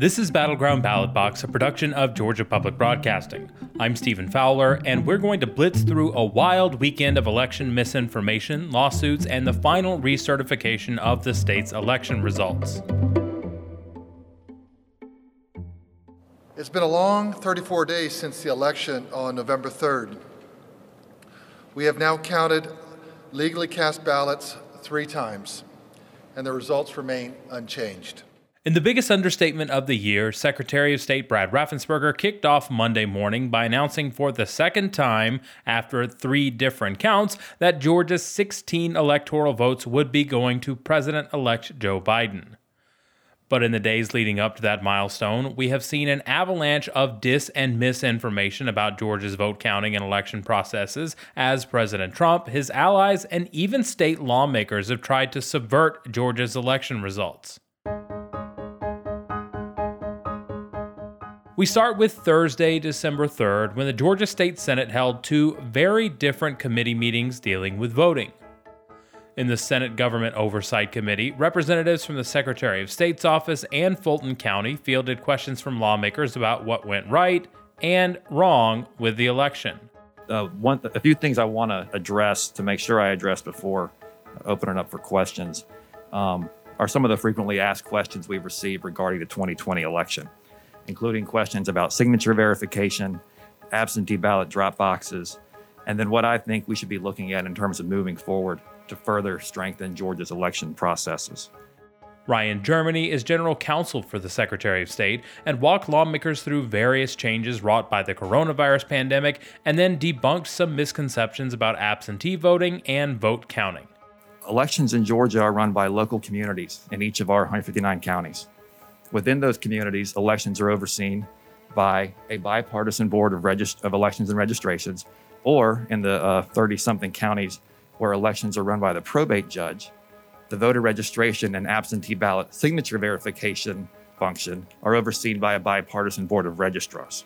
This is Battleground Ballot Box, a production of Georgia Public Broadcasting. I'm Stephen Fowler, and we're going to blitz through a wild weekend of election misinformation, lawsuits, and the final recertification of the state's election results. It's been a long 34 days since the election on November 3rd. We have now counted legally cast ballots three times, and the results remain unchanged. In the biggest understatement of the year, Secretary of State Brad Raffensperger kicked off Monday morning by announcing for the second time after three different counts that Georgia's 16 electoral votes would be going to President elect Joe Biden. But in the days leading up to that milestone, we have seen an avalanche of dis and misinformation about Georgia's vote counting and election processes as President Trump, his allies, and even state lawmakers have tried to subvert Georgia's election results. We start with Thursday, December 3rd, when the Georgia State Senate held two very different committee meetings dealing with voting. In the Senate Government Oversight Committee, representatives from the Secretary of State's office and Fulton County fielded questions from lawmakers about what went right and wrong with the election. Uh, one, a few things I want to address to make sure I address before opening up for questions um, are some of the frequently asked questions we've received regarding the 2020 election including questions about signature verification, absentee ballot drop boxes, and then what I think we should be looking at in terms of moving forward to further strengthen Georgia's election processes. Ryan Germany is general counsel for the Secretary of State and walked lawmakers through various changes wrought by the coronavirus pandemic and then debunked some misconceptions about absentee voting and vote counting. Elections in Georgia are run by local communities in each of our 159 counties. Within those communities, elections are overseen by a bipartisan board of, regist- of elections and registrations, or in the 30 uh, something counties where elections are run by the probate judge, the voter registration and absentee ballot signature verification function are overseen by a bipartisan board of registrars.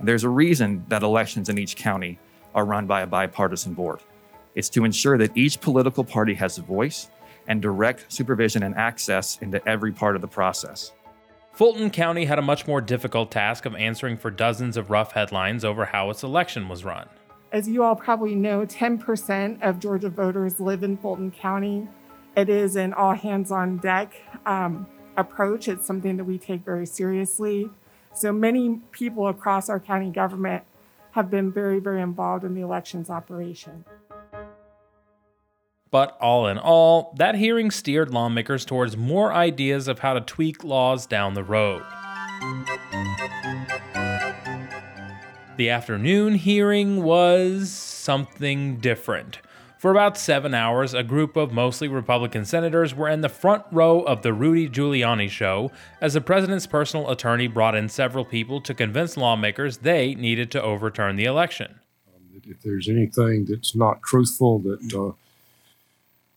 There's a reason that elections in each county are run by a bipartisan board. It's to ensure that each political party has a voice and direct supervision and access into every part of the process. Fulton County had a much more difficult task of answering for dozens of rough headlines over how its election was run. As you all probably know, 10% of Georgia voters live in Fulton County. It is an all hands on deck um, approach. It's something that we take very seriously. So many people across our county government have been very, very involved in the elections operation. But all in all, that hearing steered lawmakers towards more ideas of how to tweak laws down the road. The afternoon hearing was something different. For about seven hours, a group of mostly Republican senators were in the front row of the Rudy Giuliani show as the president's personal attorney brought in several people to convince lawmakers they needed to overturn the election. If there's anything that's not truthful, that uh,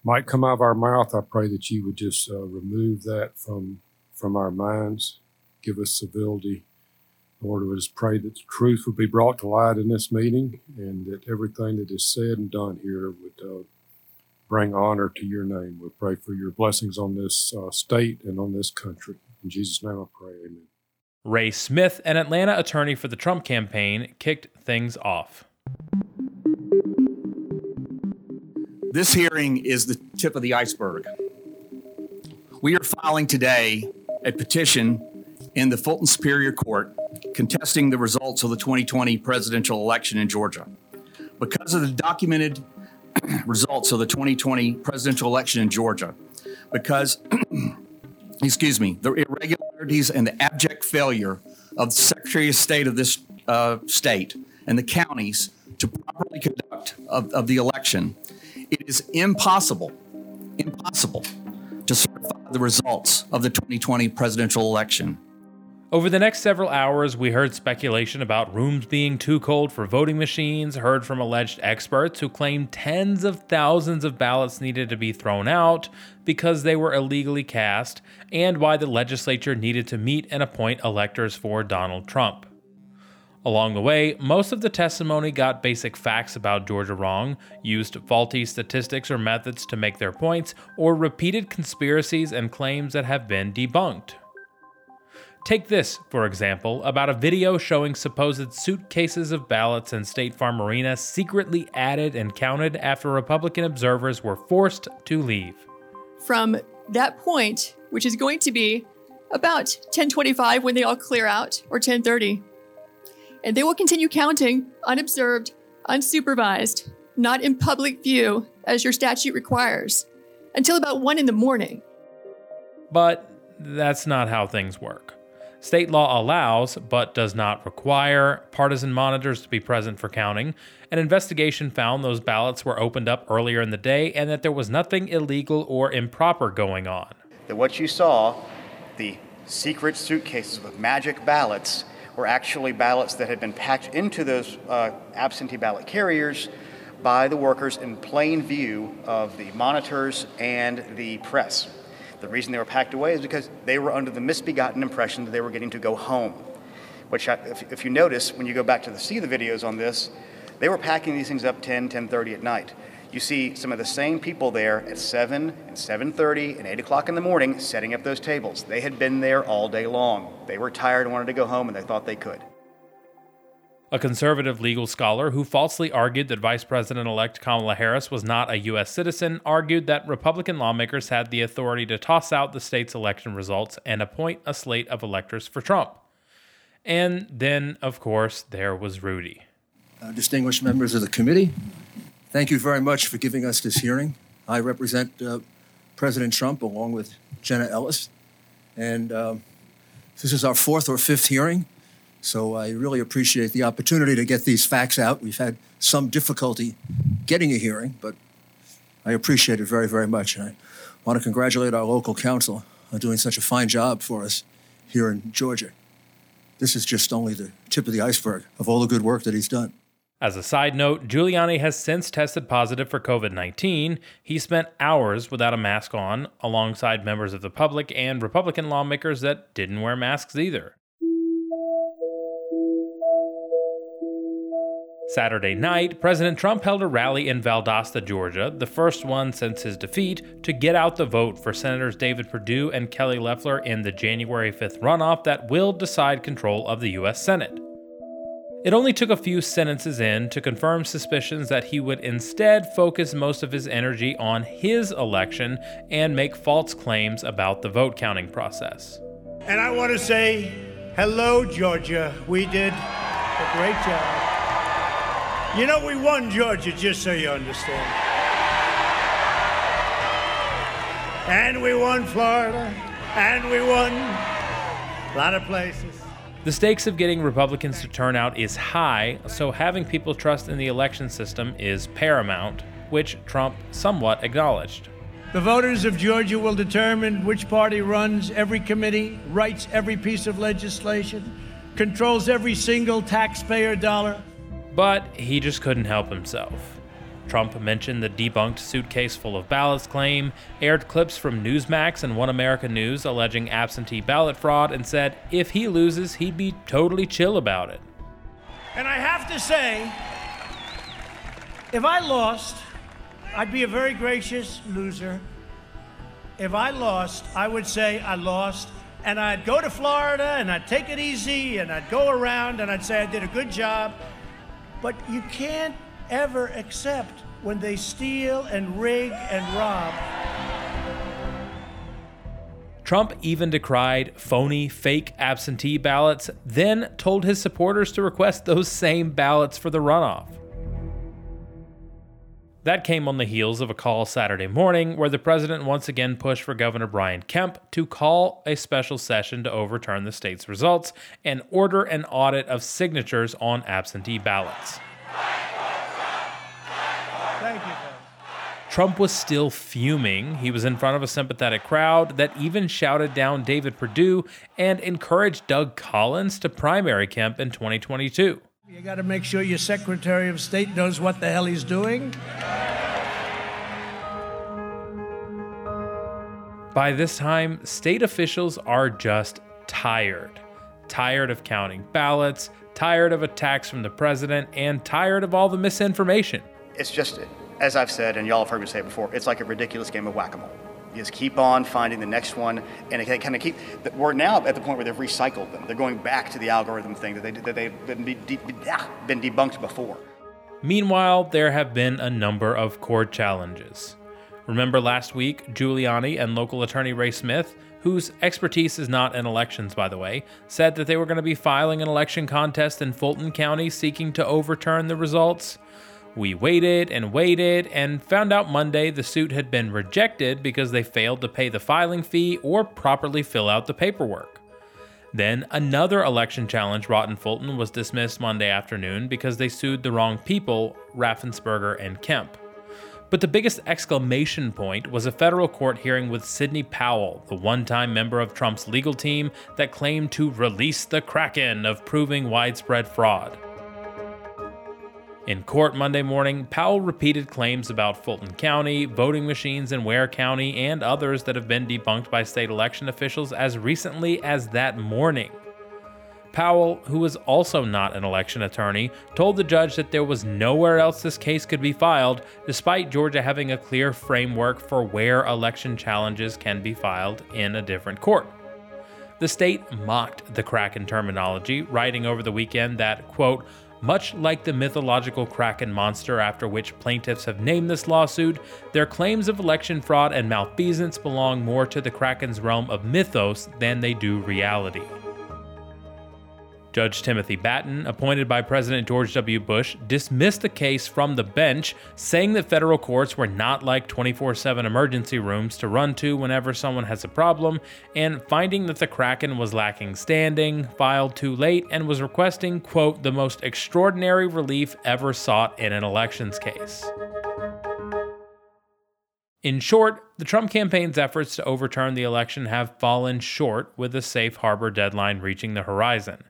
might come out of our mouth, I pray that you would just uh, remove that from from our minds, give us civility. Lord, we just pray that the truth would be brought to light in this meeting, and that everything that is said and done here would uh, bring honor to your name. We pray for your blessings on this uh, state and on this country. In Jesus' name, I pray. Amen. Ray Smith, an Atlanta attorney for the Trump campaign, kicked things off. This hearing is the tip of the iceberg. We are filing today a petition in the Fulton Superior Court contesting the results of the 2020 presidential election in Georgia. Because of the documented results of the 2020 presidential election in Georgia, because, excuse me, the irregularities and the abject failure of the Secretary of State of this uh, state and the counties to properly conduct of, of the election it is impossible, impossible to certify the results of the 2020 presidential election. Over the next several hours, we heard speculation about rooms being too cold for voting machines, heard from alleged experts who claimed tens of thousands of ballots needed to be thrown out because they were illegally cast, and why the legislature needed to meet and appoint electors for Donald Trump. Along the way, most of the testimony got basic facts about Georgia wrong, used faulty statistics or methods to make their points, or repeated conspiracies and claims that have been debunked. Take this, for example, about a video showing supposed suitcases of ballots in State Farm Arena secretly added and counted after Republican observers were forced to leave. From that point, which is going to be about 1025 when they all clear out, or 1030. And they will continue counting unobserved, unsupervised, not in public view, as your statute requires, until about 1 in the morning. But that's not how things work. State law allows, but does not require, partisan monitors to be present for counting. An investigation found those ballots were opened up earlier in the day and that there was nothing illegal or improper going on. That what you saw, the secret suitcases with magic ballots, were actually ballots that had been packed into those uh, absentee ballot carriers by the workers in plain view of the monitors and the press. The reason they were packed away is because they were under the misbegotten impression that they were getting to go home. Which, if, if you notice, when you go back to the, see the videos on this, they were packing these things up 10, 10:30 at night. You see some of the same people there at 7 and 7:30 and 8 o'clock in the morning setting up those tables. They had been there all day long. They were tired and wanted to go home, and they thought they could. A conservative legal scholar who falsely argued that Vice President elect Kamala Harris was not a U.S. citizen argued that Republican lawmakers had the authority to toss out the state's election results and appoint a slate of electors for Trump. And then, of course, there was Rudy. Uh, distinguished members of the committee, thank you very much for giving us this hearing. I represent uh, President Trump along with Jenna Ellis, and uh, this is our fourth or fifth hearing. So I really appreciate the opportunity to get these facts out. We've had some difficulty getting a hearing, but I appreciate it very, very much. And I want to congratulate our local counsel on doing such a fine job for us here in Georgia. This is just only the tip of the iceberg of all the good work that he's done. As a side note, Giuliani has since tested positive for COVID 19. He spent hours without a mask on, alongside members of the public and Republican lawmakers that didn't wear masks either. Saturday night, President Trump held a rally in Valdosta, Georgia, the first one since his defeat, to get out the vote for Senators David Perdue and Kelly Loeffler in the January 5th runoff that will decide control of the U.S. Senate. It only took a few sentences in to confirm suspicions that he would instead focus most of his energy on his election and make false claims about the vote counting process. And I want to say, hello, Georgia. We did a great job. You know, we won Georgia, just so you understand. And we won Florida. And we won a lot of places. The stakes of getting Republicans to turn out is high, so having people trust in the election system is paramount, which Trump somewhat acknowledged. The voters of Georgia will determine which party runs every committee, writes every piece of legislation, controls every single taxpayer dollar. But he just couldn't help himself. Trump mentioned the debunked suitcase full of ballots claim, aired clips from Newsmax and One America News alleging absentee ballot fraud, and said if he loses, he'd be totally chill about it. And I have to say, if I lost, I'd be a very gracious loser. If I lost, I would say I lost, and I'd go to Florida and I'd take it easy and I'd go around and I'd say I did a good job but you can't ever accept when they steal and rig and rob. Trump even decried phony, fake absentee ballots, then told his supporters to request those same ballots for the runoff. That came on the heels of a call Saturday morning where the president once again pushed for Governor Brian Kemp to call a special session to overturn the state's results and order an audit of signatures on absentee ballots. Thank you. Trump was still fuming. He was in front of a sympathetic crowd that even shouted down David Perdue and encouraged Doug Collins to primary Kemp in 2022. You got to make sure your Secretary of State knows what the hell he's doing. By this time, state officials are just tired. Tired of counting ballots, tired of attacks from the president, and tired of all the misinformation. It's just, as I've said, and y'all have heard me say it before, it's like a ridiculous game of whack a mole. You just keep on finding the next one, and it kind of keep. We're now at the point where they've recycled them. They're going back to the algorithm thing that they that they've been, de- ah, been debunked before. Meanwhile, there have been a number of court challenges. Remember last week, Giuliani and local attorney Ray Smith, whose expertise is not in elections, by the way, said that they were going to be filing an election contest in Fulton County seeking to overturn the results. We waited and waited and found out Monday the suit had been rejected because they failed to pay the filing fee or properly fill out the paperwork. Then another election challenge brought in Fulton was dismissed Monday afternoon because they sued the wrong people, Raffensperger and Kemp. But the biggest exclamation point was a federal court hearing with Sidney Powell, the one time member of Trump's legal team that claimed to release the Kraken of proving widespread fraud. In court Monday morning, Powell repeated claims about Fulton County, voting machines in Ware County, and others that have been debunked by state election officials as recently as that morning. Powell, who was also not an election attorney, told the judge that there was nowhere else this case could be filed, despite Georgia having a clear framework for where election challenges can be filed in a different court. The state mocked the Kraken terminology, writing over the weekend that, quote, much like the mythological Kraken monster after which plaintiffs have named this lawsuit, their claims of election fraud and malfeasance belong more to the Kraken's realm of mythos than they do reality. Judge Timothy Batten, appointed by President George W. Bush, dismissed the case from the bench, saying that federal courts were not like 24 7 emergency rooms to run to whenever someone has a problem, and finding that the Kraken was lacking standing, filed too late, and was requesting, quote, the most extraordinary relief ever sought in an elections case. In short, the Trump campaign's efforts to overturn the election have fallen short with the safe harbor deadline reaching the horizon.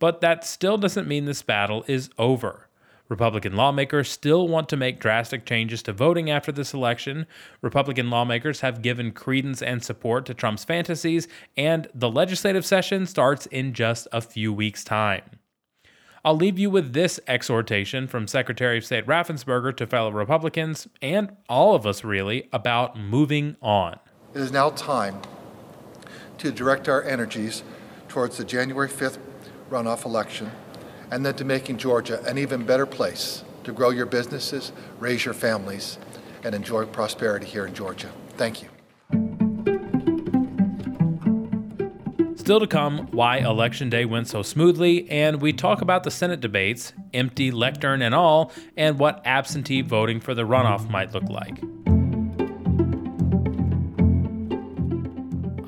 But that still doesn't mean this battle is over. Republican lawmakers still want to make drastic changes to voting after this election. Republican lawmakers have given credence and support to Trump's fantasies, and the legislative session starts in just a few weeks' time. I'll leave you with this exhortation from Secretary of State Raffensperger to fellow Republicans, and all of us really, about moving on. It is now time to direct our energies towards the January 5th runoff election, and then to making Georgia an even better place to grow your businesses, raise your families, and enjoy prosperity here in Georgia. Thank you. Still to come, why Election Day went so smoothly, and we talk about the Senate debates, empty lectern and all, and what absentee voting for the runoff might look like.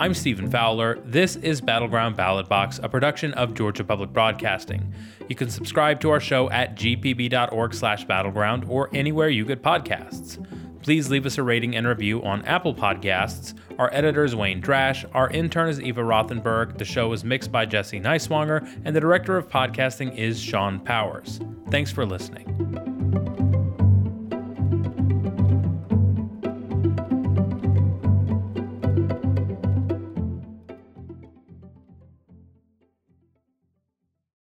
I'm Stephen Fowler. This is Battleground Ballot Box, a production of Georgia Public Broadcasting. You can subscribe to our show at gpb.org/battleground or anywhere you get podcasts. Please leave us a rating and review on Apple Podcasts. Our editor is Wayne Drash. Our intern is Eva Rothenberg. The show is mixed by Jesse Neiswanger, and the director of podcasting is Sean Powers. Thanks for listening.